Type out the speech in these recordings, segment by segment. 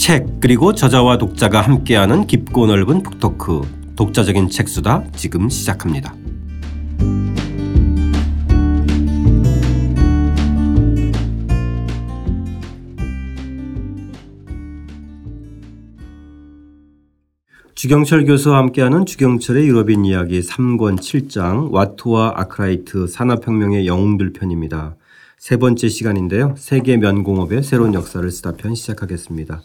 책 그리고 저자와 독자가 함께하는 깊고 넓은 북토크 독자적인 책수다 지금 시작합니다. 주경철 교수와 함께하는 주경철의 유럽인 이야기 3권 7장 와트와 아크라이트 산업혁명의 영웅들 편입니다. 세 번째 시간인데요. 세계 면공업의 새로운 역사를 쓰다 편 시작하겠습니다.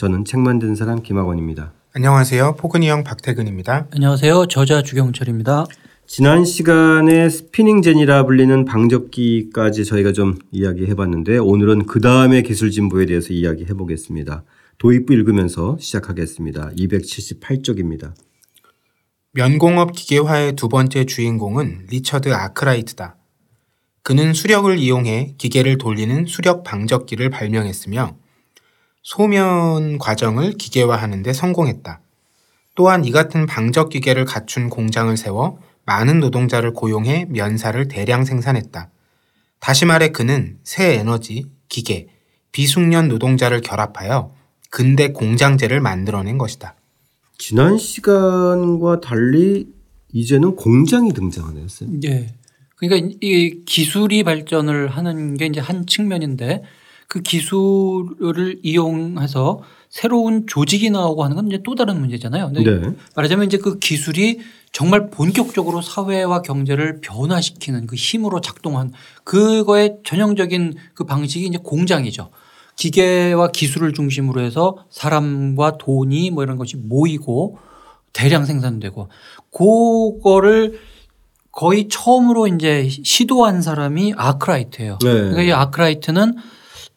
저는 책 만든 사람 김학원입니다. 안녕하세요. 포근이 형 박태근입니다. 안녕하세요. 저자 주경철입니다. 지난 시간에 spinning jenny라 불리는 방적기까지 저희가 좀 이야기해 봤는데 오늘은 그 다음의 기술 진보에 대해서 이야기해 보겠습니다. 도입부 읽으면서 시작하겠습니다. 278쪽입니다. 면공업 기계화의 두 번째 주인공은 리처드 아크라이트다. 그는 수력을 이용해 기계를 돌리는 수력 방적기를 발명했으며 소면 과정을 기계화하는 데 성공했다. 또한 이 같은 방적 기계를 갖춘 공장을 세워 많은 노동자를 고용해 면사를 대량 생산했다. 다시 말해 그는 새 에너지, 기계, 비숙련 노동자를 결합하여 근대 공장제를 만들어낸 것이다. 지난 시간과 달리 이제는 공장이 등장하네요. 네. 그러니까 이 기술이 발전을 하는 게 이제 한 측면인데 그 기술을 이용해서 새로운 조직이 나오고 하는 건 이제 또 다른 문제잖아요. 네. 말하자면 이제 그 기술이 정말 본격적으로 사회와 경제를 변화시키는 그 힘으로 작동한 그거의 전형적인 그 방식이 이제 공장이죠. 기계와 기술을 중심으로 해서 사람과 돈이 뭐 이런 것이 모이고 대량 생산되고 그거를 거의 처음으로 이제 시도한 사람이 아크라이트예요. 네. 그러니까 이 아크라이트는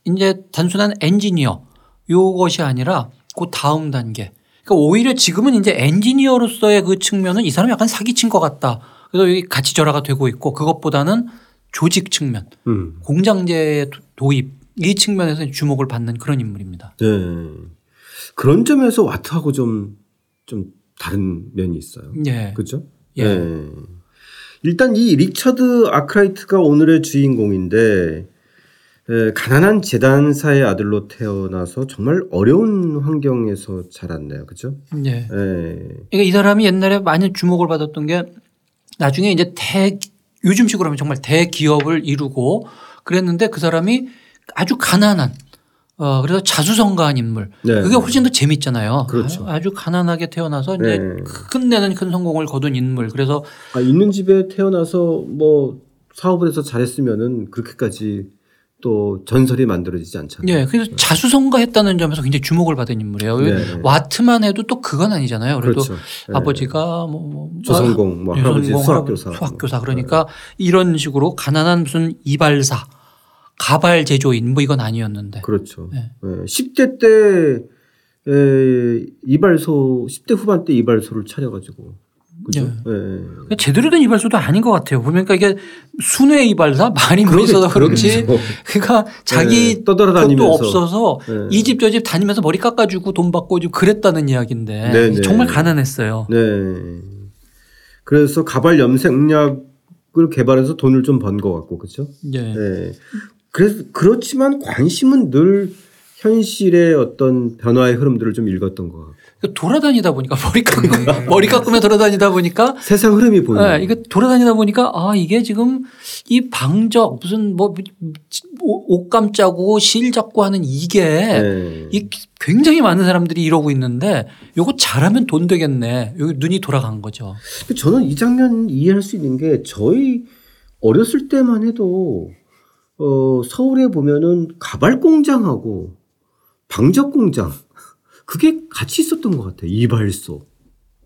이제 단순한 엔지니어 요것이 아니라 그 다음 단계. 그러니까 오히려 지금은 이제 엔지니어로서의 그 측면은 이 사람이 약간 사기친 것 같다. 그래서 여기 가치 절하가 되고 있고 그것보다는 조직 측면, 음. 공장제 도입 이 측면에서 주목을 받는 그런 인물입니다. 네. 그런 점에서 와트하고 좀, 좀 다른 면이 있어요. 네. 그죠? 예. 네. 일단 이 리처드 아크라이트가 오늘의 주인공인데 에, 가난한 재단사의 아들로 태어나서 정말 어려운 환경에서 자랐네요. 그죠? 네. 그러니까 이 사람이 옛날에 많이 주목을 받았던 게 나중에 이제 대, 요즘식으로 하면 정말 대기업을 이루고 그랬는데 그 사람이 아주 가난한 어, 그래서 자수성가한 인물. 네. 그게 훨씬 더 재밌잖아요. 그렇죠. 아주 가난하게 태어나서 이제 네. 끝내는 큰 성공을 거둔 인물. 그래서 아, 있는 집에 태어나서 뭐 사업을 해서 잘했으면은 그렇게까지 또 전설이 만들어지지 않잖아요. 네. 그래서 네. 자수성가했다는 점에서 굉장히 주목을 받은 인물이에요. 네. 와트만 해도 또 그건 아니잖아요. 그래도 그렇죠. 네. 아버지가 뭐, 뭐 조선공, 뭐 할아버지 수학교사, 수학교사 그러니까 이런 식으로 가난한 무슨 이발사 가발 제조인 뭐 이건 아니었는데. 그렇죠. 네. 네. 10대 때 에, 이발소 10대 후반 때 이발소를 차려가지고 그죠? 네. 네. 제대로 된 이발소도 아닌 것 같아요. 보면 그러니까 이게 순회 이발사 많이 모있어서 그렇지. 그러니까 자기 네. 떠돌아다니면서 없어서 네. 이집 저집 다니면서 머리 깎아주고 돈 받고 좀 그랬다는 이야기인데 네, 네. 정말 가난했어요. 네. 그래서 가발 염색약을 개발해서 돈을 좀 번 것 같고 그렇죠. 네. 그래서 그렇지만 관심은 늘 현실의 어떤 변화의 흐름들을 좀 읽었던 것 같고. 돌아다니다 보니까 머리 깎으면 머리 깎으며 돌아다니다 보니까 세상 흐름이 보여요. 네, 이거 돌아다니다 보니까 아 이게 지금 이 방적 무슨 뭐 옷감 짜고 실 잡고 하는 이게 네. 이 굉장히 많은 사람들이 이러고 있는데 요거 잘하면 돈 되겠네. 여기 눈이 돌아간 거죠. 저는 이 장면 이해할 수 있는 게 저희 어렸을 때만 해도 어, 서울에 보면은 가발 공장하고 방적 공장 그게 같이 있었던 것 같아요. 이발소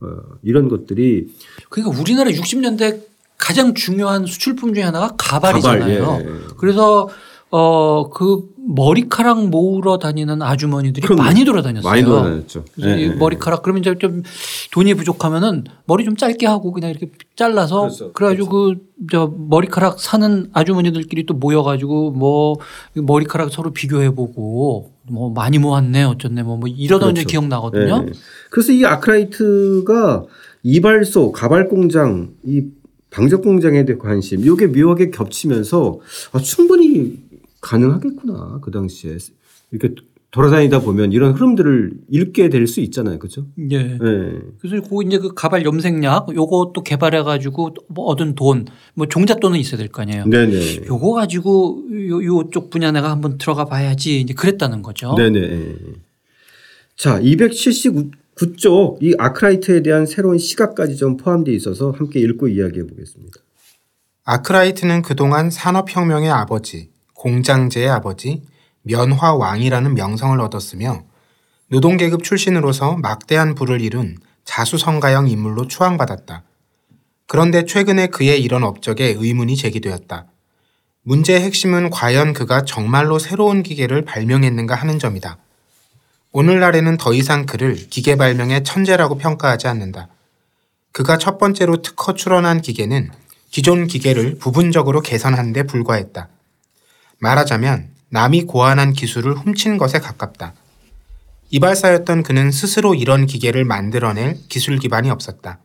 어, 이런 것들이 그러니까 우리나라 60년대 가장 중요한 수출품 중에 하나가 가발이잖아요. 가발, 예. 그래서 어, 그 머리카락 모으러 다니는 아주머니들이 많이 돌아다녔어요. 많이 돌아다녔죠. 그래서 네, 머리카락 그러면 이제 좀 돈이 부족하면은 머리 좀 짧게 하고 그냥 이렇게 잘라서 그렇죠. 그래가지고 그렇죠. 그저 머리카락 사는 아주머니들끼리 또 모여가지고 뭐 머리카락 서로 비교해보고 뭐 많이 모았네 어쩌네 뭐, 뭐 이러던 그렇죠. 기억 나거든요. 네. 그래서 이 아크라이트가 이발소, 가발 공장, 이 방적 공장에 대한 관심, 이게 묘하게 겹치면서 아, 충분히 가능하겠구나 그 당시에 이렇게 돌아다니다 보면 이런 흐름들을 읽게 될 수 있잖아요. 그죠? 예. 네. 그래서 그 이제 그 가발 염색약 요것도 개발해 가지고 뭐 얻은 돈 뭐 종잣돈은 있어야 될 거 아니에요. 네네. 요거 가지고 요, 요쪽 분야 내가 한번 들어가 봐야지 이제 그랬다는 거죠. 네네. 자, 279쪽 이 아크라이트에 대한 새로운 시각까지 좀 포함되어 있어서 함께 읽고 이야기해 보겠습니다. 아크라이트는 그동안 산업혁명의 아버지, 공장제의 아버지, 면화왕이라는 명성을 얻었으며 노동계급 출신으로서 막대한 부를 이룬 자수성가형 인물로 추앙받았다. 그런데 최근에 그의 이런 업적에 의문이 제기되었다. 문제의 핵심은 과연 그가 정말로 새로운 기계를 발명했는가 하는 점이다. 오늘날에는 더 이상 그를 기계 발명의 천재라고 평가하지 않는다. 그가 첫 번째로 특허 출원한 기계는 기존 기계를 부분적으로 개선한 데 불과했다. 말하자면 남이 고안한 기술을 훔친 것에 가깝다. 이발사였던 그는 스스로 이런 기계를 만들어낼 기술 기반이 없었다.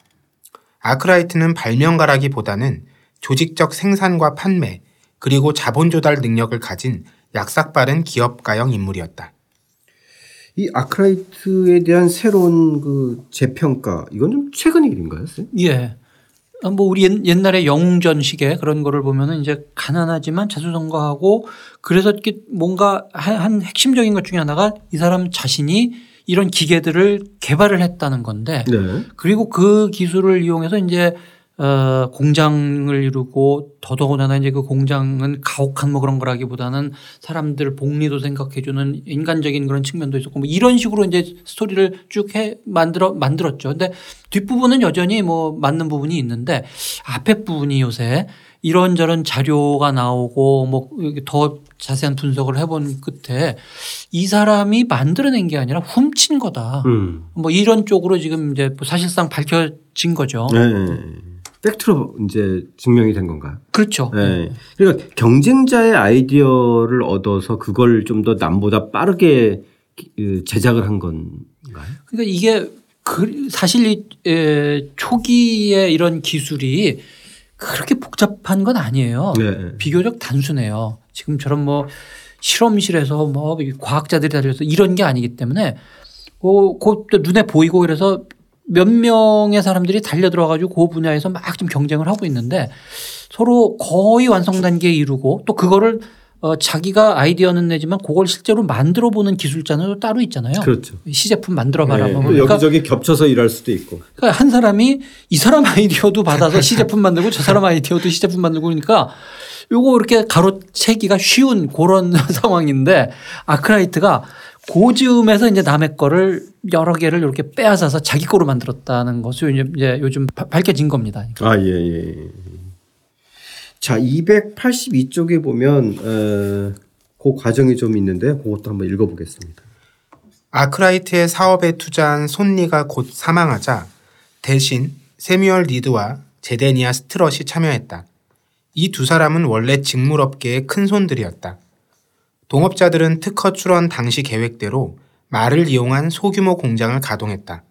아크라이트는 발명가라기보다는 조직적 생산과 판매, 그리고 자본 조달 능력을 가진 약삭빠른 기업가형 인물이었다. 이 아크라이트에 대한 새로운 그 재평가 이건 좀 최근 일인가요? 예. 아, 뭐 우리 옛날에 영웅전식의 그런 거를 보면은 이제 가난하지만 자수성가하고 그래서 이렇게 뭔가 한 핵심적인 것 중에 하나가 이 사람 자신이 이런 기계들을 개발을 했다는 건데 네. 그리고 그 기술을 이용해서 이제 어, 공장을 이루고 더더군다나 이제 그 공장은 가혹한 뭐 그런 거라기보다는 사람들 복리도 생각해주는 인간적인 그런 측면도 있었고 뭐 이런 식으로 이제 스토리를 쭉 해 만들어 만들었죠. 근데 뒷부분은 여전히 뭐 맞는 부분이 있는데 앞에 부분이 요새 이런저런 자료가 나오고 뭐 더 자세한 분석을 해본 끝에 이 사람이 만들어낸 게 아니라 훔친 거다. 음. 뭐 이런 쪽으로 지금 이제 사실상 밝혀진 거죠. 네. 팩트로 이제 증명이 된 건가요? 그렇죠. 네. 그러니까 경쟁자의 아이디어를 얻어서 그걸 좀 더 남보다 빠르게 그 제작을 한 건가요? 그러니까 이게 그 사실 이 초기에 이런 기술이 그렇게 복잡한 건 아니에요. 네. 비교적 단순해요. 지금처럼 뭐 실험실에서 뭐 과학자들이 달려서 이런 게 아니기 때문에 그, 그 눈에 보이고 그래서 몇 명의 사람들이 달려 들어가지고 그 분야에서 막좀 경쟁을 하고 있는데 서로 거의 완성 단계에 이르고 또 그거를 어 자기가 아이디어는 내지만 그걸 실제로 만들어 보는 기술자는 따로 있잖아요. 그렇죠. 시제품 만들어 봐라. 네. 뭐 그러니까 여기저기 겹쳐서 일할 수도 있고. 그러니까 한 사람이 이 사람 아이디어도 받아서 시제품 만들고 저 사람 아이디어도 시제품 만들고 그러니까 요거 이렇게 가로채기가 쉬운 그런 상황인데 아크라이트가 고즈음에서 이제 남의 거를 여러 개를 이렇게 빼앗아서 자기 거로 만들었다는 것이 이제 요즘 밝혀진 겁니다. 아, 예, 예. 자, 282쪽에 보면, 어, 그 과정이 좀 있는데 그것도 한번 읽어보겠습니다. 아크라이트의 사업에 투자한 손니가 곧 사망하자 대신 세뮤얼 리드와 제데니아 스트럿이 참여했다. 이 두 사람은 원래 직물업계의 큰 손들이었다. 동업자들은 특허 출원 당시 계획대로 말을 이용한 소규모 공장을 가동했다.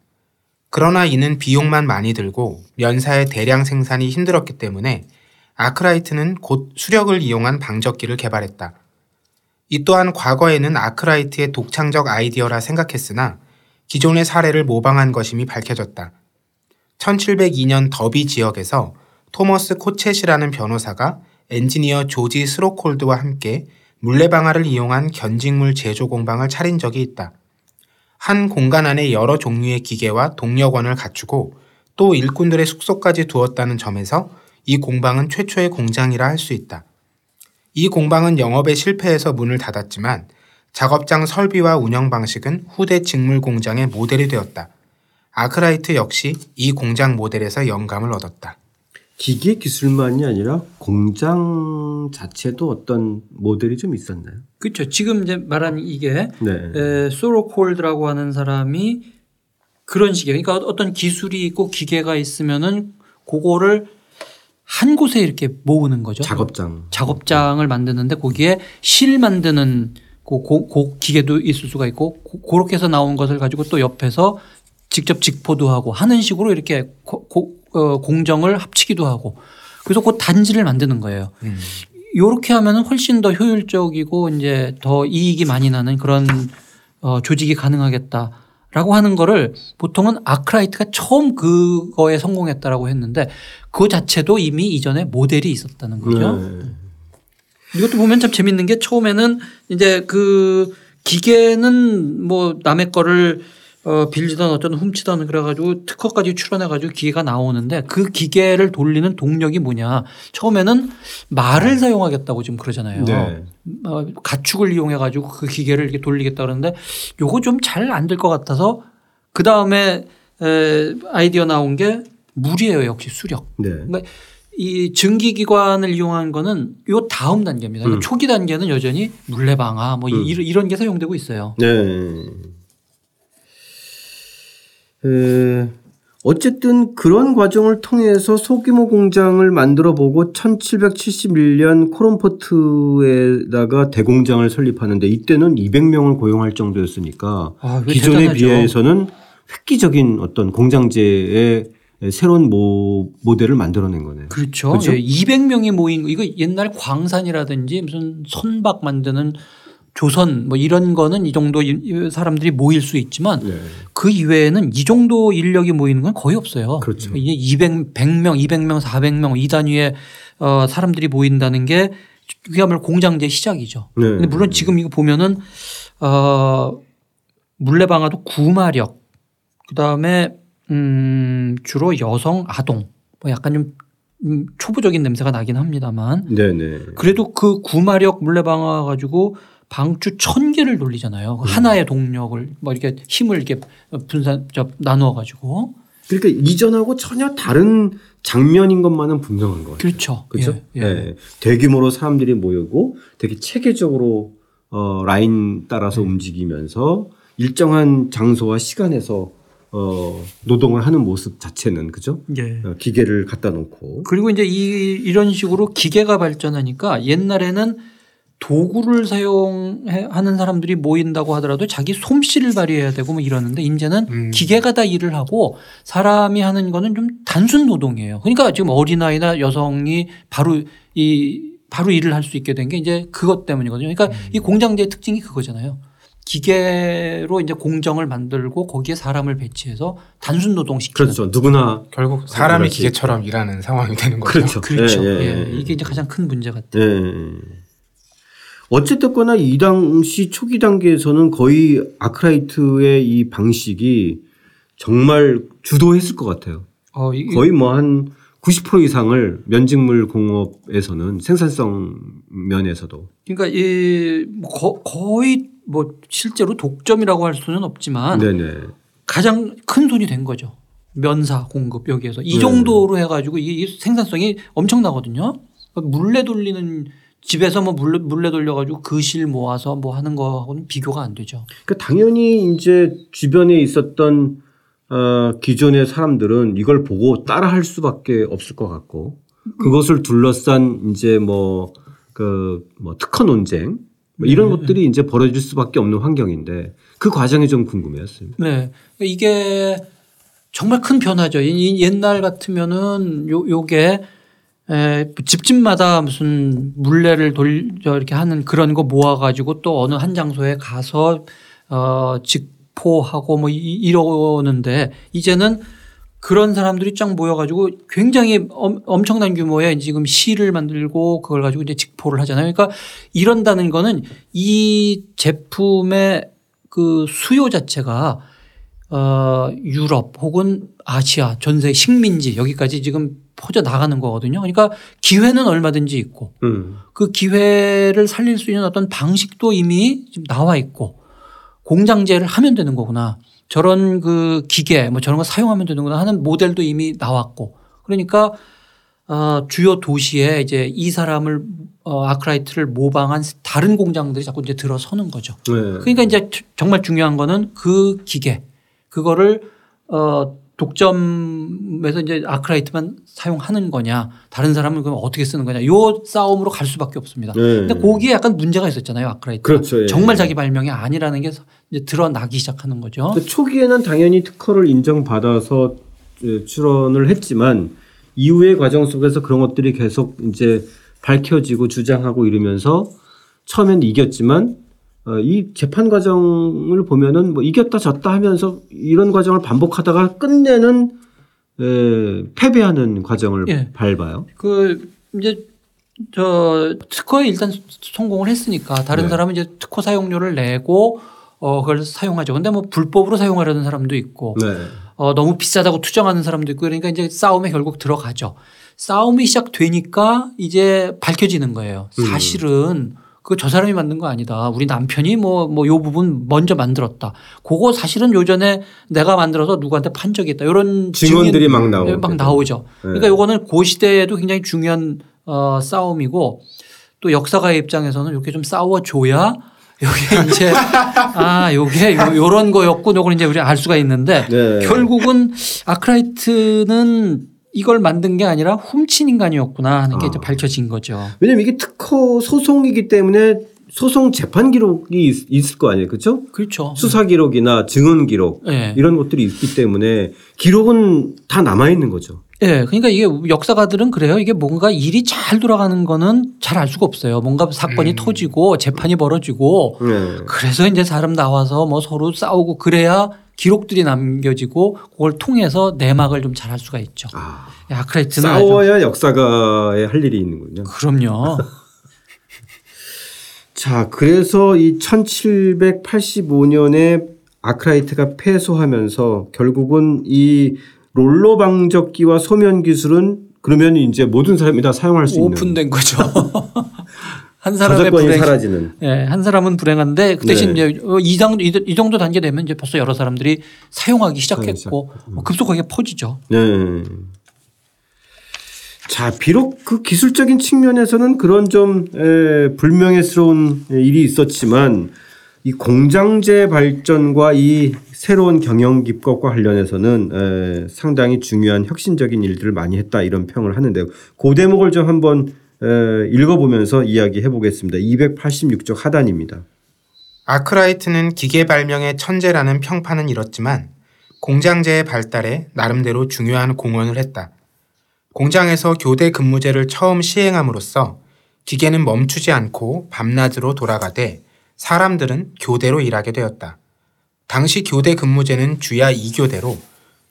그러나 이는 비용만 많이 들고 면사의 대량 생산이 힘들었기 때문에 아크라이트는 곧 수력을 이용한 방적기를 개발했다. 이 또한 과거에는 아크라이트의 독창적 아이디어라 생각했으나 기존의 사례를 모방한 것임이 밝혀졌다. 1702년 더비 지역에서 토머스 코쳇이라는 변호사가 엔지니어 조지 소로콜드와 함께 물레방아를 이용한 견직물 제조 공방을 차린 적이 있다. 한 공간 안에 여러 종류의 기계와 동력원을 갖추고 또 일꾼들의 숙소까지 두었다는 점에서 이 공방은 최초의 공장이라 할 수 있다. 이 공방은 영업에 실패해서 문을 닫았지만 작업장 설비와 운영 방식은 후대 직물 공장의 모델이 되었다. 아크라이트 역시 이 공장 모델에서 영감을 얻었다. 기계 기술만이 아니라 공장 자체도 어떤 모델이 좀 있었나요? 그렇죠. 지금 이제 말한 이게 네. 소로콜드라고 하는 사람이 그런 식이에요. 그러니까 어떤 기술이 있고 기계가 있으면은 그거를 한 곳에 이렇게 모으는 거죠. 작업장. 작업장을 만드는데 거기에 실 만드는 그, 고, 고 기계도 있을 수가 있고 고, 그렇게 해서 나온 것을 가지고 또 옆에서 직접 직포도 하고 하는 식으로 이렇게 고, 어, 공정을 합치기도 하고 그래서 그 단지를 만드는 거예요. 음. 요렇게 하면은 훨씬 더 효율적이고 이제 더 이익이 많이 나는 그런 어, 조직이 가능하겠다. 라고 하는 거를 보통은 아크라이트가 처음 그거에 성공했다라고 했는데 그 자체도 이미 이전에 모델이 있었다는 거죠. 네. 이것도 보면 참 재밌는 게 처음에는 이제 그 기계는 뭐 남의 거를 어 빌리던 어떤 훔치던 그래가지고 특허까지 출원해가지고 기계가 나오는데 그 기계를 돌리는 동력이 뭐냐 처음에는 말을 사용하겠다고 지금 그러잖아요. 네. 어 가축을 이용해가지고 그 기계를 이렇게 돌리겠다 그러는데 요거 좀 잘 안 될 것 같아서 그 다음에 아이디어 나온 게 물이에요 역시 수력. 네. 그러니까 이 증기기관을 이용한 거는 요 다음 단계입니다. 그러니까 음. 초기 단계는 여전히 물레방아 뭐 음. 이런 게 사용되고 있어요. 네. 에, 어쨌든 그런 과정을 통해서 소규모 공장을 만들어 보고 1771년 코롬포트에다가 대공장을 설립하는데 이때는 200명을 고용할 정도였으니까 아, 기존에 대단하죠. 비해서는 획기적인 어떤 공장제의 새로운 모, 모델을 만들어낸 거네요. 그렇죠. 그렇죠? 200명이 모인 이거 옛날 광산이라든지 무슨 선박 만드는 조선 뭐 이런 거는 이 정도 사람들이 모일 수 있지만 네. 그 이외에는 이 정도 인력이 모이는 건 거의 없어요. 그렇죠. 이게 200, 100명, 200명, 400명 이 단위의 어 사람들이 모인다는 게 그야말로 공장제 시작이죠. 네. 근데 물론 지금 이거 보면은 어 물레방아도 구마력 그다음에 음, 주로 여성 아동 뭐 약간 좀 음, 초보적인 냄새가 나긴 합니다만 네네. 그래도 그 구마력 물레방아 가지고 방주 천 개를 돌리잖아요. 음. 하나의 동력을 뭐 이렇게 힘을 이렇게 분산 나누어 가지고 그러니까 이전하고 전혀 다른 장면인 것만은 분명한 거예요. 그렇죠. 그렇죠. 예, 예. 네. 대규모로 사람들이 모이고 되게 체계적으로 어 라인 따라서 네. 움직이면서 일정한 장소와 시간에서 어, 노동을 하는 모습 자체는 그죠? 예. 어, 기계를 갖다 놓고 그리고 이제 이 이런 식으로 기계가 발전하니까 옛날에는 도구를 사용하는 사람들이 모인다고 하더라도 자기 솜씨를 발휘해야 되고 뭐 이러는데 이제는 음. 기계가 다 일을 하고 사람이 하는 거는 좀 단순 노동이에요. 그러니까 지금 어린아이나 여성이 바로 이 바로 일을 할 수 있게 된 게 이제 그것 때문이거든요. 그러니까 음. 이 공장제의 특징이 그거잖아요. 기계로 이제 공정을 만들고 거기에 사람을 배치해서 단순 노동시키는 그렇죠. 누구나 결국 사람이 기계처럼 일하는 상황이 되는 거죠. 그렇죠. 그렇죠. 예, 예, 예. 예. 이게 이제 가장 큰 문제 같아요. 예. 어쨌든거나 이 당시 초기 단계에서는 거의 아크라이트의 이 방식이 정말 주도했을 것 같아요. 어, 거의 뭐 한 90% 이상을 면직물 공업에서는 생산성 면에서도. 그러니까 이 거, 거의 뭐 실제로 독점이라고 할 수는 없지만 네네. 가장 큰 돈이 된 거죠. 면사 공급 여기에서 이 네. 정도로 해가지고 이 생산성이 엄청나거든요. 물레 돌리는 집에서 뭐 물레, 물레 돌려가지고 그실 모아서 뭐 하는 거하고는 비교가 안 되죠. 그러니까 당연히 이제 주변에 있었던 어, 기존의 사람들은 이걸 보고 따라할 수밖에 없을 것 같고 그것을 둘러싼 이제 뭐그뭐 특허 논쟁 뭐 이런 네. 것들이 이제 벌어질 수밖에 없는 환경인데 그 과정이 좀 궁금해였어요. 네. 이게 정말 큰 변화죠. 옛날 같으면은 요, 요게 에, 집집마다 무슨 물레를 돌려 이렇게 하는 그런 거 모아가지고 또 어느 한 장소에 가서 어, 직포하고 뭐 이러는데 이제는 그런 사람들이 쫙 모여가지고 굉장히 엄청난 규모의 지금 시를 만들고 그걸 가지고 이제 직포를 하잖아요. 그러니까 이런다는 거는 이 제품의 그 수요 자체가 어 유럽 혹은 아시아 전세 식민지 여기까지 지금 퍼져 나가는 거거든요. 그러니까 기회는 얼마든지 있고 음. 그 기회를 살릴 수 있는 어떤 방식도 이미 지금 나와 있고 공장제를 하면 되는 거구나. 저런 그 기계 뭐 저런 거 사용하면 되는구나 하는 모델도 이미 나왔고 그러니까 어 주요 도시에 이제 이 사람을 어 아크라이트를 모방한 다른 공장들이 자꾸 이제 들어서는 거죠. 네. 그러니까 이제 정말 중요한 거는 그 기계 그거를 어 독점에서 이제 아크라이트만 사용하는 거냐 다른 사람은 그럼 어떻게 쓰는 거냐 요 싸움으로 갈 수밖에 없습니다. 네. 근데 거기에 약간 문제가 있었잖아요 아크라이트. 그렇죠. 예. 정말 자기 발명이 아니라는 게 이제 드러나기 시작하는 거죠. 초기에는 당연히 특허를 인정받아서 출원을 했지만 이후의 과정 속에서 그런 것들이 계속 이제 밝혀지고 주장하고 이러면서 처음엔 이겼지만 어, 이 재판 과정을 보면은 뭐 이겼다 졌다 하면서 이런 과정을 반복하다가 끝내는 에, 패배하는 과정을 예. 밟아요. 그 이제 저 특허에 일단 성공을 했으니까 다른 네. 사람은 이제 특허 사용료를 내고 어 그걸 사용하죠. 근데 뭐 불법으로 사용하려는 사람도 있고 네. 어 너무 비싸다고 투정하는 사람도 있고 그러니까 이제 싸움에 결국 들어가죠. 싸움이 시작되니까 이제 밝혀지는 거예요. 음. 사실은 음. 그 저 사람이 만든 거 아니다. 우리 남편이 뭐, 뭐 요 부분 먼저 만들었다. 그거 사실은 요전에 내가 만들어서 누구한테 판 적이 있다. 이런 증언들이 막 나오죠. 막 나오죠. 네. 그러니까 요거는 고 시대에도 굉장히 중요한 어, 싸움이고 또 역사가의 입장에서는 이렇게 좀 싸워줘야 여기 이제 아 요게 요, 요런 거였고 요걸 이제 우리 알 수가 있는데 네. 결국은 아크라이트는 이걸 만든 게 아니라 훔친 인간이었구나 하는 게 아. 이제 밝혀진 거죠. 왜냐면 이게 특허 소송이기 때문에 소송 재판 기록이 있, 을거 아니에요. 그렇죠? 그렇죠. 수사 기록이나 증언 기록 네. 이런 것들이 있기 때문에 기록은 다 남아 있는 거죠. 예. 네. 그러니까 이게 역사가들은 그래요. 이게 뭔가 일이 잘 돌아가는 거는 잘 알 수가 없어요. 뭔가 사건이 음. 터지고 재판이 벌어지고 네. 그래서 이제 사람 나와서 뭐 서로 싸우고 그래야 기록들이 남겨지고 그걸 통해서 내막을 좀 잘할 수가 있죠. 아, 아크라이트는 싸워야 역사가에 할 일이 있는군요. 그럼요. 자, 그래서 이 1785년에 아크라이트가 패소하면서 결국은 이 롤러 방적기와 소면 기술은 그러면 이제 모든 사람이 다 사용할 수 있는 오픈된 거죠. 한 사람의 불행 사라지는. 예, 한 사람은 불행한데 그 대신 네. 이제 어, 이상 이 정도 단계 되면 이제 벌써 여러 사람들이 사용하기 시작했고 뭐 급속하게 퍼지죠. 네. 자, 비록 그 기술적인 측면에서는 그런 좀 에, 불명예스러운 일이 있었지만 이 공장제 발전과 이 새로운 경영 기법과 관련해서는 에, 상당히 중요한 혁신적인 일들을 많이 했다 이런 평을 하는데요. 그 대목을 좀 한번 에, 읽어보면서 이야기해 보겠습니다. 286쪽 하단입니다. 아크라이트는 기계 발명의 천재라는 평판은 이렇지만 공장제의 발달에 나름대로 중요한 공헌을 했다. 공장에서 교대 근무제를 처음 시행함으로써 기계는 멈추지 않고 밤낮으로 돌아가되 사람들은 교대로 일하게 되었다. 당시 교대 근무제는 주야 2교대로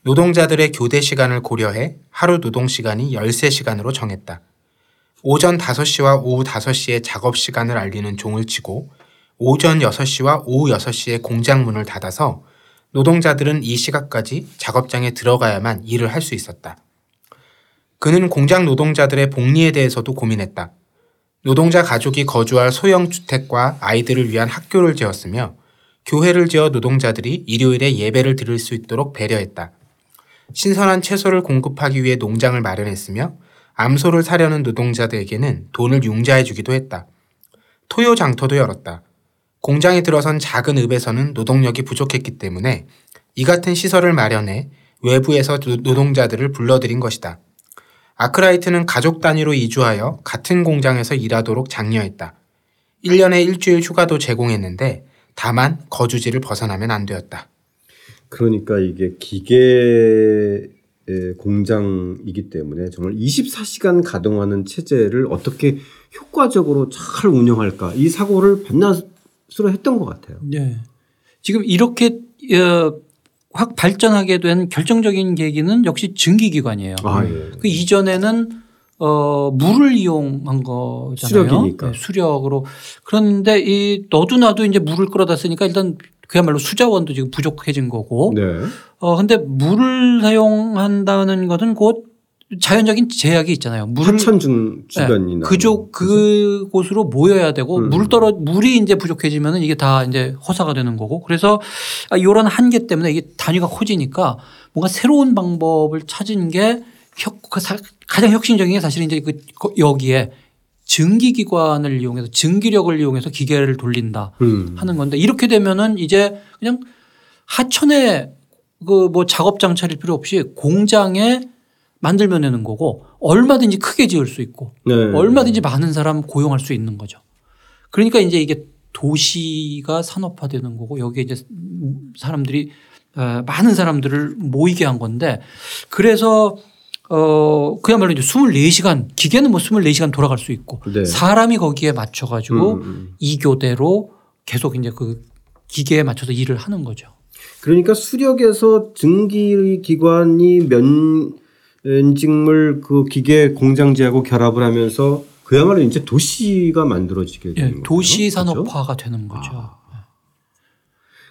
노동자들의 교대 시간을 고려해 하루 노동 시간이 13시간으로 정했다. 오전 5시와 오후 5시에 작업 시간을 알리는 종을 치고 오전 6시와 오후 6시에 공장 문을 닫아서 노동자들은 이 시각까지 작업장에 들어가야만 일을 할 수 있었다. 그는 공장 노동자들의 복리에 대해서도 고민했다. 노동자 가족이 거주할 소형 주택과 아이들을 위한 학교를 지었으며 교회를 지어 노동자들이 일요일에 예배를 드릴 수 있도록 배려했다. 신선한 채소를 공급하기 위해 농장을 마련했으며 암소를 사려는 노동자들에게는 돈을 융자해 주기도 했다. 토요 장터도 열었다. 공장에 들어선 작은 읍에서는 노동력이 부족했기 때문에 이 같은 시설을 마련해 외부에서 노동자들을 불러들인 것이다. 아크라이트는 가족 단위로 이주하여 같은 공장에서 일하도록 장려했다. 1년에 일주일 휴가도 제공했는데 다만 거주지를 벗어나면 안 되었다. 그러니까 이게 기계 공장이기 때문에 정말 24시간 가동하는 체제를 어떻게 효과적으로 잘 운영할까 이 사고를 반나스로 했던 것 같아요. 네. 지금 이렇게 어, 확 발전하게 된 결정적인 계기는 역시 증기기관이에요. 아, 예. 그 이전에는 어, 물을 이용한 거잖아요. 수력이니까. 네, 수력으로. 그런데 이 너도 나도 이제 물을 끌어다 쓰니까 일단 그야말로 수자원도 지금 부족해진 거고. 네. 어, 근데 물을 사용한다는 것은 곧 자연적인 제약이 있잖아요. 물을 하천중 주변이나 네. 그쪽 그곳으로 모여야 되고 음. 물 떨어 물이 이제 부족해지면은 이게 다 이제 허사가 되는 거고 그래서 이런 한계 때문에 이게 단위가 커지니까 뭔가 새로운 방법을 찾은 게그 가장 혁신적인 게 사실 이제 그 여기에 증기기관을 이용해서 증기력을 이용해서 기계를 돌린다 음. 하는 건데 이렇게 되면은 이제 그냥 하천에 그 뭐 작업 장 차릴 필요 없이 공장에 만들면 되는 거고 얼마든지 크게 지을 수 있고 네. 얼마든지 많은 사람 고용할 수 있는 거죠. 그러니까 이제 이게 도시가 산업화되는 거고 여기에 이제 사람들이 어, 많은 사람들을 모이게 한 건데 그래서 어 그야말로 이제 24시간 기계는 뭐 24시간 돌아갈 수 있고 네. 사람이 거기에 맞춰 가지고 음, 음. 2교대로 계속 이제 그 기계에 맞춰서 일을 하는 거죠. 그러니까 수력에서 증기 기관이 면직물 그 기계 공장지하고 결합을 하면서 그야말로 이제 도시가 만들어지게 되는 예, 거죠. 도시 산업화가 그렇죠? 되는 거죠. 아.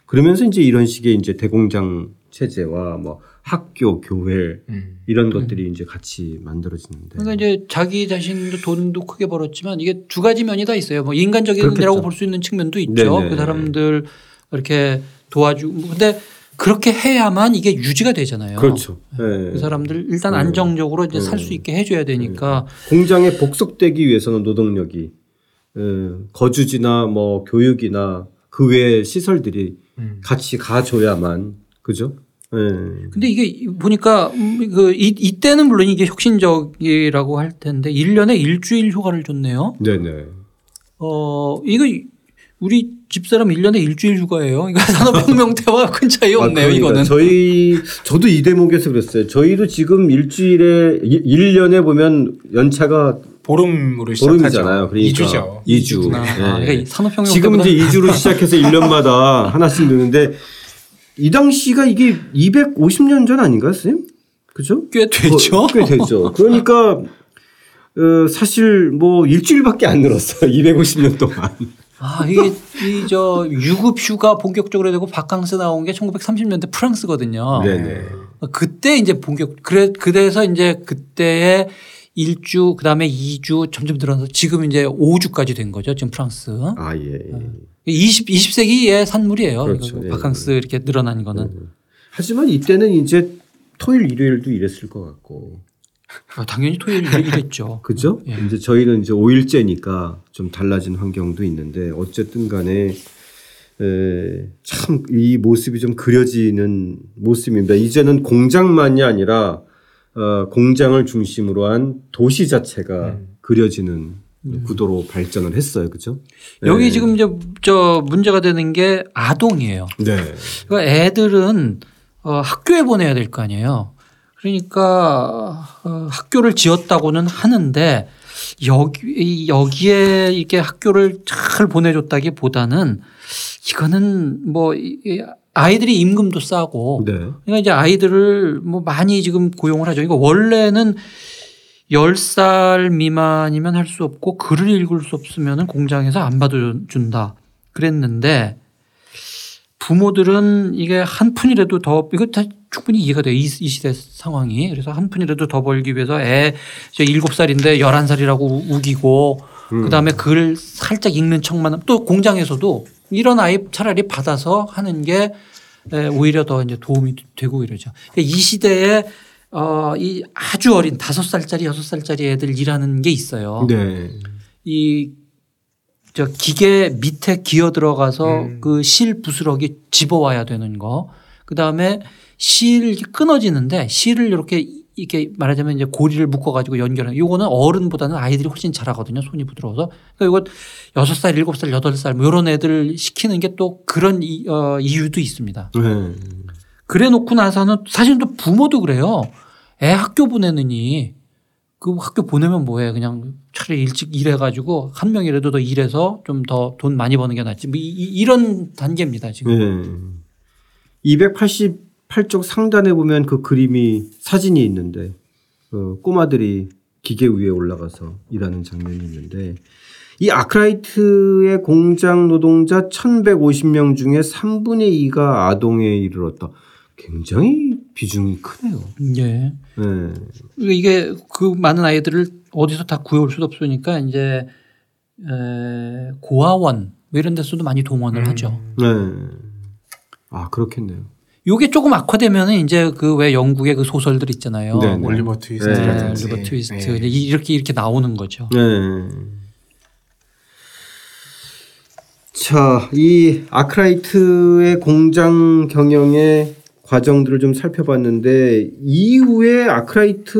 그러면서 이제 이런 식의 이제 대공장 체제와 뭐 학교, 교회 음. 이런 음. 것들이 음. 이제 같이 만들어지는데. 그러니까 이제 자기 자신도 돈도 크게 벌었지만 이게 두 가지 면이 다 있어요. 뭐 인간적인이라고 볼 수 있는 측면도 있죠. 네네. 그 사람들 이렇게 도와주고 근데 그렇게 해야만 이게 유지가 되잖아요. 그렇죠. 네. 그 사람들 일단 네. 안정적으로 이제 네. 살수 있게 해줘야 되니까 네. 공장에 복속되기 위해서는 노동력이 예, 거주지나 뭐 교육이나 그 외의 시설들이 음. 같이 가줘야만 그죠? 네. 근데 이게 보니까 그 이, 이때는 물론 이게 혁신적이라고 할 텐데 1년에 일주일 휴가를 줬네요. 네네. 어, 이거 우리 집사람 1년에 일주일 휴가예요. 그러니까 산업혁명 때와 큰 차이 아, 없네요, 아, 이거는. 저희, 저도 이 대목에서 그랬어요. 저희도 지금 일주일에, 1년에 보면 연차가 보름으로 보름이잖아요. 그러니까 2주죠. 2주. 네. 아, 그러니까 산업혁명 지금 이제 2주로 시작해서 1년마다 하나씩 넣는데 이 당시가 이게 250년 전 아닌가요, 선생님? 그죠? 꽤 되죠. 어, 꽤 되죠. 그러니까 어, 사실 뭐 일주일밖에 안 늘었어요. 250년 동안. 아, 이게 이 저 유급 휴가 본격적으로 되고 바캉스 나온 게 1930년대 프랑스거든요. 네네. 그때 이제 본격 그래 그래서 이제 그때의 1주 그다음에 2주 점점 늘어나서 지금 이제 5주까지 된 거죠. 지금 프랑스. 아, 예. 예. 20 20세기의 산물이에요. 그렇죠. 예. 바캉스 이렇게 늘어난 거는. 예. 하지만 이때는 이제 토요일 일요일도 일했을 것 같고. 아, 당연히 토요일 일했죠. 그죠? 예. 이제 저희는 이제 5일째니까 좀 달라진 환경도 있는데 어쨌든 간에 참 이 모습이 좀 그려지는 모습입니다. 이제는 공장만이 아니라 어, 공장을 중심으로 한 도시 자체가 음. 그려지는 음. 구도로 발전을 했어요. 그죠? 여기 네. 지금 이제 저 문제가 되는 게 아동이에요. 네. 그러니까 애들은 어, 학교에 보내야 될 거 아니에요. 그러니까 어, 학교를 지었다고는 하는데 여기 여기에 이게 학교를 잘 보내줬다기 보다는 이거는 뭐 아이들이 임금도 싸고 네. 그러니까 이제 아이들을 뭐 많이 지금 고용을 하죠. 이거 원래는 10살 미만이면 할 수 없고 글을 읽을 수 없으면 공장에서 안 받아준다 그랬는데 부모들은 이게 한 푼이라도 더 이거 다 충분히 이해가 돼요. 이, 이 시대 상황이. 그래서 한 푼이라도 더 벌기 위해서 애 7살인데 11살이라고 우기고 음. 그다음에 글 살짝 읽는 척만 또 공장에서도 이런 아이 차라리 받아서 하는 게 오히려 더 이제 도움이 되고 이러죠. 그러니까 이 시대에 어, 이 아주 어린 다섯 살짜리 여섯 살짜리 애들 일하는 게 있어요. 네. 이 저 기계 밑에 기어 들어가서 음. 그실 부스러기 집어와야 되는 거. 그 다음에 실 끊어지는데 실을 이렇게 이렇게 말하자면 이제 고리를 묶어가지고 연결하는 요거는 어른보다는 아이들이 훨씬 잘하거든요. 손이 부드러워서. 그러니까 이거 여섯 살, 일곱 살, 여덟 살 뭐 이런 애들 시키는 게 또 그런 이, 어, 이유도 있습니다. 네. 그래 놓고 나서는 사실은 또 부모도 그래요. 애 학교 보내느니 그 학교 보내면 뭐해 그냥 차라리 일찍 일해가지고 한 명이라도 더 일해서 좀 더 돈 많이 버는 게 낫지. 뭐 이, 런 단계입니다 지금. 네. 288쪽 상단에 보면 그 그림이 사진이 있는데 어, 꼬마들이 기계 위에 올라가서 일하는 장면이 있는데 이 아크라이트의 공장 노동자 1150명 중에 3분의 2가 아동에 이르렀다. 굉장히 비중이 크네요. 예. 네. 이게 그 많은 아이들을 어디서 다 구해올 수도 없으니까 이제 에 고아원 뭐 이런 데서도 많이 동원을 음. 하죠. 네. 아 그렇겠네요. 요게 조금 악화되면은 이제 그 왜 영국의 그 소설들 있잖아요. 네, 네. 올리버 트위스트. 네. 올리버 트위스트. 네. 이렇게 이렇게 나오는 거죠. 네. 자, 이 아크라이트의 공장 경영의 과정들을 좀 살펴봤는데 이후에 아크라이트의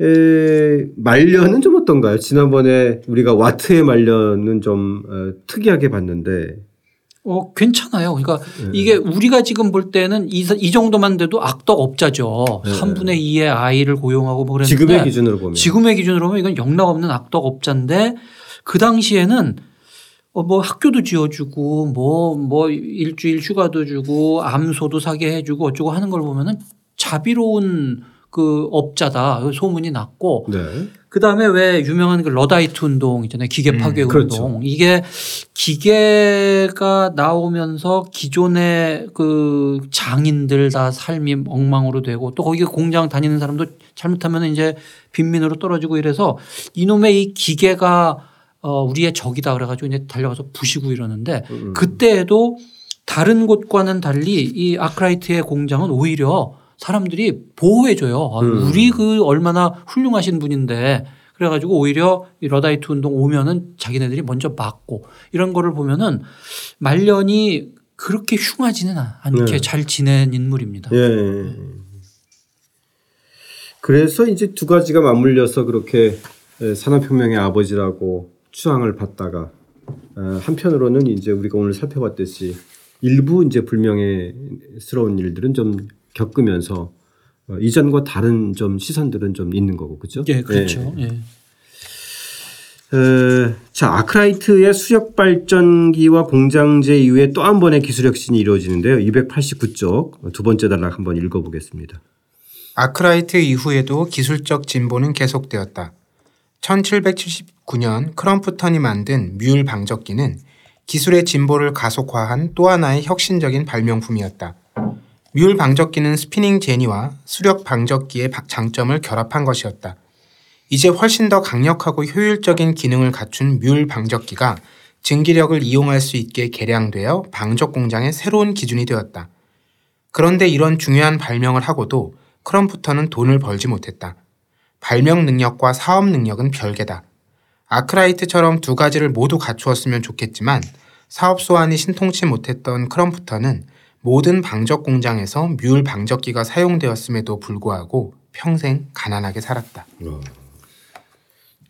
에, 말년은 좀 어떤가요? 지난번에 우리가 와트의 말년은 좀 어, 특이하게 봤는데. 어, 괜찮아요. 그러니까 네. 이게 우리가 지금 볼 때는 이, 이 정도만 돼도 악덕 업자죠. 네. 3분의 2의 아이를 고용하고 뭐 그랬는데. 지금의 기준으로 보면. 지금의 기준으로 보면 이건 영락 없는 악덕 업자인데 그 당시에는 어, 뭐 학교도 지어주고 뭐, 뭐 일주일 휴가도 주고 암소도 사게 해주고 어쩌고 하는 걸 보면은 자비로운 그 업자다 소문이 났고 네. 그 다음에 왜 유명한 그 러다이트 운동 있잖아요 기계 음, 파괴 음, 그렇죠. 운동 이게 기계가 나오면서 기존의 그 장인들 다 삶이 엉망으로 되고 또 거기 공장 다니는 사람도 잘못하면 이제 빈민으로 떨어지고 이래서 이놈의 이 기계가 어 우리의 적이다 그래가지고 이제 달려가서 부시고 이러는데 음. 그때에도 다른 곳과는 달리 이 아크라이트의 공장은 오히려 사람들이 보호해줘요. 아, 음. 우리 그 얼마나 훌륭하신 분인데 그래가지고 오히려 이 러다이트 운동 오면은 자기네들이 먼저 막고 이런 거를 보면은 말년이 그렇게 흉하지는 않게 네. 잘 지낸 인물입니다. 예. 그래서 이제 두 가지가 맞물려서 그렇게 산업혁명의 아버지라고 추앙을 받다가 어, 한편으로는 이제 우리가 오늘 살펴봤듯이 일부 이제 불명예스러운 일들은 좀 겪으면서 어, 이전과 다른 좀 시선들은 좀 있는 거고 그죠? 예, 그렇죠. 예. 예. 에, 자 아크라이트의 수력 발전기와 공장제 이후에 또 한 번의 기술 혁신이 이루어지는데요. 289쪽 두 번째 단락 한번 읽어보겠습니다. 아크라이트 이후에도 기술적 진보는 계속되었다. 1779년 크럼프턴이 만든 뮬 방적기는 기술의 진보를 가속화한 또 하나의 혁신적인 발명품이었다. 뮬 방적기는 스피닝 제니와 수력 방적기의 장점을 결합한 것이었다. 이제 훨씬 더 강력하고 효율적인 기능을 갖춘 뮬 방적기가 증기력을 이용할 수 있게 개량되어 방적 공장의 새로운 기준이 되었다. 그런데 이런 중요한 발명을 하고도 크럼프터는 돈을 벌지 못했다. 발명 능력과 사업 능력은 별개다. 아크라이트처럼 두 가지를 모두 갖추었으면 좋겠지만 사업 소환이 신통치 못했던 크럼프터는 모든 방적 공장에서 뮬 방적기가 사용되었음에도 불구하고 평생 가난하게 살았다. 어,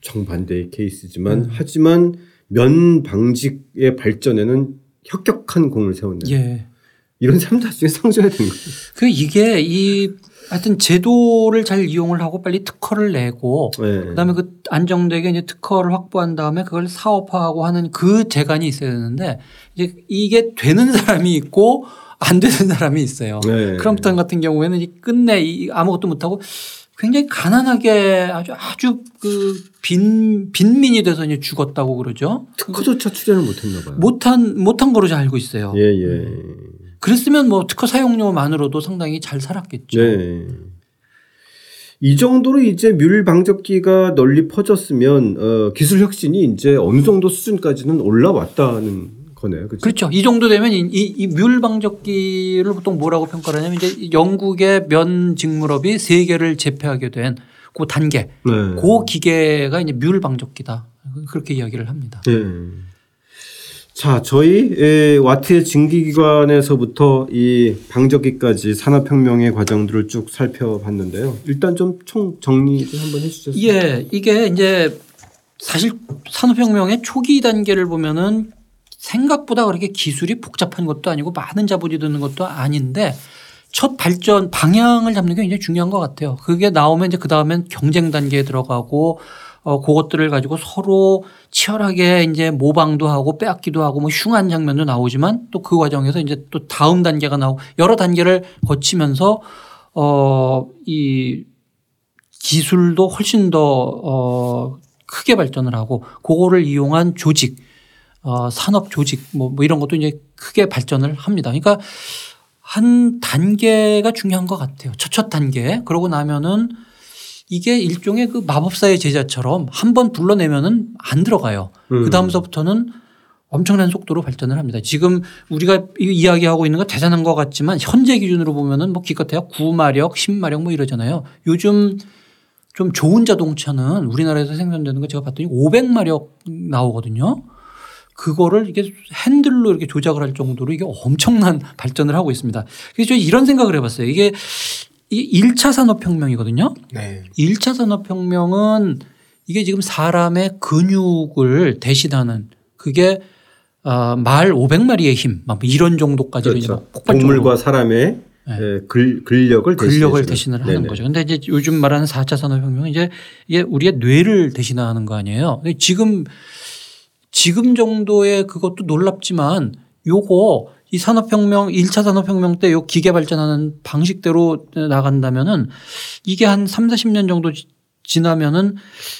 정반대의 케이스지만 음. 하지만 면 방직의 발전에는 혁혁한 공을 세웠네요. 예. 이런 사람 나중에 상줘야 되는 거예요. 그 이게 이 하여튼 제도를 잘 이용을 하고 빨리 특허를 내고 네. 그다음에 그 안정되게 이제 특허를 확보한 다음에 그걸 사업화하고 하는 그 재간이 있어야 되는데 이제 이게 되는 사람이 있고 안 되는 사람이 있어요. 네. 크럼프턴 같은 경우에는 끝내 아무것도 못하고 굉장히 가난하게 아주 아주 그 빈, 빈민이 돼서 이제 죽었다고 그러죠. 특허조차 출연을 못했나 봐요. 못한, 못한 거로 알고 있어요. 예, 예. 그랬으면 뭐 특허 사용료만으로도 상당히 잘 살았겠죠. 네. 이 정도로 이제 뮬 방적기가 널리 퍼졌으면 어, 기술 혁신이 이제 어느 정도 수준까지는 올라왔다는 거네요. 그렇죠? 그렇죠. 이 정도 되면 이뮬 방적기를 보통 뭐라고 평가를 하냐면 이제 영국의 면 직물업이 세계를 제패하게 된 그 단계, 네. 그 기계가 이제 뮬 방적기다. 그렇게 이야기를 합니다. 네. 자, 저희 와트의 증기기관에서부터 이 방적기까지 산업혁명의 과정들을 쭉 살펴봤는데요. 일단 좀 총 정리 좀 한번 해주셨어요. 예, 이게 이제 사실 산업혁명의 초기 단계를 보면은 생각보다 그렇게 기술이 복잡한 것도 아니고 많은 자본이 드는 것도 아닌데 첫 발전 방향을 잡는 게 굉장히 중요한 것 같아요. 그게 나오면 이제 그 다음엔 경쟁 단계에 들어가고 어 그것들을 가지고 서로 치열하게 이제 모방도 하고 빼앗기도 하고 뭐 흉한 장면도 나오지만 또 그 과정에서 이제 또 다음 단계가 나오고 여러 단계를 거치면서 어이 기술도 훨씬 더어 크게 발전을 하고 그거를 이용한 조직 어, 산업 조직 뭐, 뭐 이런 것도 이제 크게 발전을 합니다. 그러니까 한 단계가 중요한 것 같아요. 첫첫 단계. 그러고 나면은 이게 일종의 그 마법사의 제자처럼 한 번 불러내면은 안 들어가요. 음. 그 다음서부터는 엄청난 속도로 발전을 합니다. 지금 우리가 이야기하고 있는 거 대단한 것 같지만 현재 기준으로 보면은 뭐 기껏해야 9마력, 10마력 뭐 이러잖아요. 요즘 좀 좋은 자동차는 우리나라에서 생산되는 거 제가 봤더니 500마력 나오거든요. 그거를 이게 핸들로 이렇게 조작을 할 정도로 이게 엄청난 발전을 하고 있습니다. 그래서 이런 생각을 해봤어요. 이게 이 1차 산업혁명이거든요. 네. 1차 산업혁명은 이게 지금 사람의 근육을 대신하는 그게 어, 말 500마리의 힘, 막 이런 정도까지 그렇죠. 동물과 사람의 네. 근, 근력을, 근력을 대신을 하는 네네. 거죠. 근데 이제 요즘 말하는 4차 산업혁명은 이제 이게 우리의 뇌를 대신하는 거 아니에요. 지금 지금 정도의 그것도 놀랍지만 요거 이 산업혁명, 1차 산업혁명 때 요 기계 발전하는 방식대로 나간다면은 이게 한 3, 40년 정도 지나면은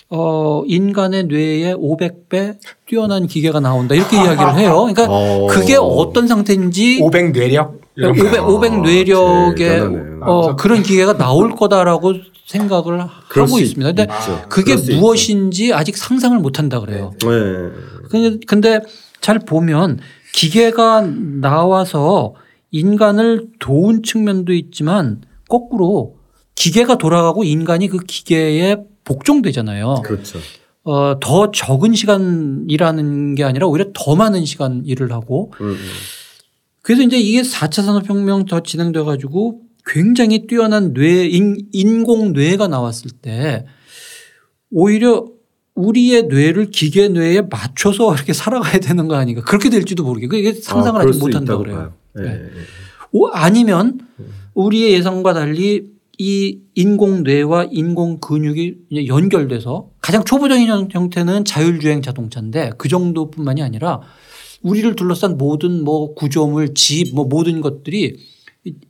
어 인간의 뇌에 500배 뛰어난 기계가 나온다 이렇게 이야기를 해요. 그러니까 어. 그게 어떤 상태인지 500 뇌력 500, 500 뇌력의 아, 어, 그런 기계가 나올 거다라고 생각을 하고 있습니다. 근데 있죠. 그게 무엇인지 있죠. 아직 상상을 못 한다 그래요. 네. 근데 잘 보면 기계가 나와서 인간을 도운 측면도 있지만 거꾸로 기계가 돌아가고 인간이 그 기계에 복종되잖아요. 그렇죠. 어, 더 적은 시간 일하는 게 아니라 오히려 더 많은 시간 일을 하고 음, 음. 그래서 이제 이게 4차 산업혁명 더 진행돼 가지고 굉장히 뛰어난 뇌, 인, 인공 뇌가 나왔을 때 오히려 우리의 뇌를 기계 뇌에 맞춰서 이렇게 살아가야 되는 거 아닌가 그렇게 될지도 모르겠고 이게 상상을 아, 직 못한다고 그래요. 네. 네. 오, 아니면 우리의 예상과 달리 이 인공 뇌와 인공 근육이 연결돼서 가장 초보적인 형태는 자율주행 자동차인데 그 정도뿐만이 아니라 우리를 둘러싼 모든 뭐 구조물, 집, 뭐 모든 것들이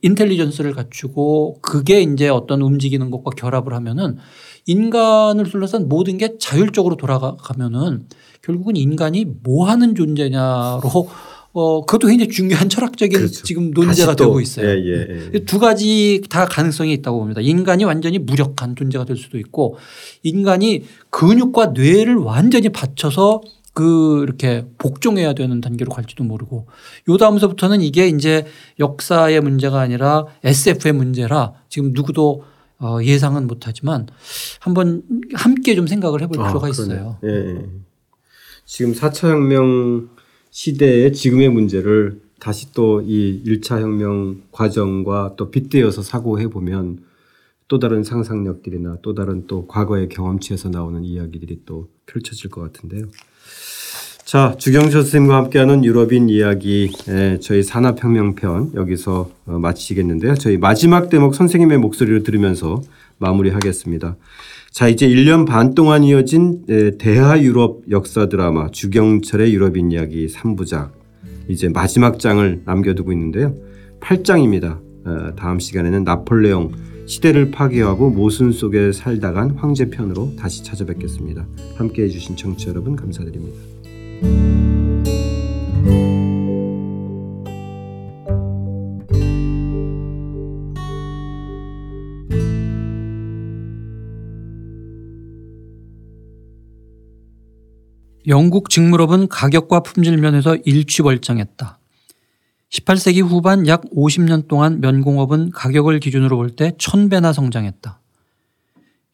인텔리전스를 갖추고 그게 이제 어떤 움직이는 것과 결합을 하면은 인간을 둘러싼 모든 게 자율적으로 돌아가면은 결국은 인간이 뭐 하는 존재냐로 어, 그것도 굉장히 중요한 철학적인 그렇죠. 지금 논제가 되고 있어요. 예, 예, 예. 두 가지 다 가능성이 있다고 봅니다. 인간이 완전히 무력한 존재가 될 수도 있고 인간이 근육과 뇌를 완전히 받쳐서 그 이렇게 복종해야 되는 단계로 갈지도 모르고 요 다음서부터는 이게 이제 역사의 문제가 아니라 SF의 문제라 지금 누구도 어 예상은 못하지만 한번 함께 좀 생각을 해볼 아, 필요가 있어요. 예. 지금 4차 혁명 시대의 지금의 문제를 다시 또 이 1차 혁명 과정과 또 빗대어서 사고해 보면 또 다른 상상력들이나 또 다른 또 과거의 경험치에서 나오는 이야기들이 또 펼쳐질 것 같은데요. 자, 주경철 선생님과 함께하는 유럽인 이야기, 예, 저희 산업혁명편 여기서 어, 마치겠는데요. 저희 마지막 대목 선생님의 목소리를 들으면서 마무리하겠습니다. 자, 이제 1년 반 동안 이어진 대하 유럽 역사 드라마 주경철의 유럽인 이야기 3부작 이제 마지막 장을 남겨두고 있는데요. 8장입니다. 어, 다음 시간에는 나폴레옹 시대를 파괴하고 모순 속에 살다간 황제편으로 다시 찾아뵙겠습니다. 함께 해주신 청취자 여러분 감사드립니다. 영국 직물업은 가격과 품질 면에서 일취월장했다. 18세기 후반 약 50년 동안 면공업은 가격을 기준으로 볼 때 1000배나 성장했다.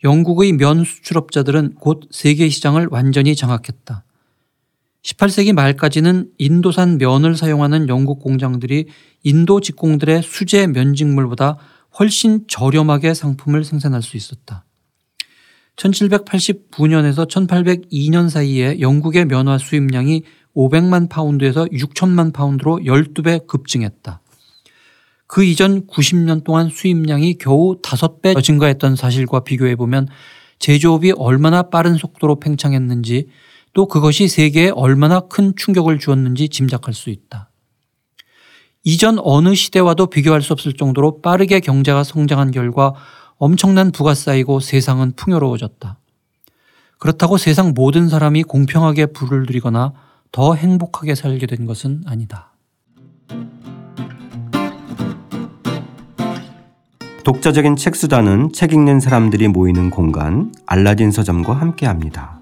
영국의 면 수출업자들은 곧 세계 시장을 완전히 장악했다. 18세기 말까지는 인도산 면을 사용하는 영국 공장들이 인도 직공들의 수제 면직물보다 훨씬 저렴하게 상품을 생산할 수 있었다. 1789년에서 1802년 사이에 영국의 면화 수입량이 500만 파운드에서 6천만 파운드로 12배 급증했다. 그 이전 90년 동안 수입량이 겨우 5배 증가했던 사실과 비교해 보면 제조업이 얼마나 빠른 속도로 팽창했는지 또 그것이 세계에 얼마나 큰 충격을 주었는지 짐작할 수 있다. 이전 어느 시대와도 비교할 수 없을 정도로 빠르게 경제가 성장한 결과 엄청난 부가 쌓이고 세상은 풍요로워졌다. 그렇다고 세상 모든 사람이 공평하게 부를 누리거나 더 행복하게 살게 된 것은 아니다. 독자적인 책 수단은 책 읽는 사람들이 모이는 공간 알라딘 서점과 함께합니다.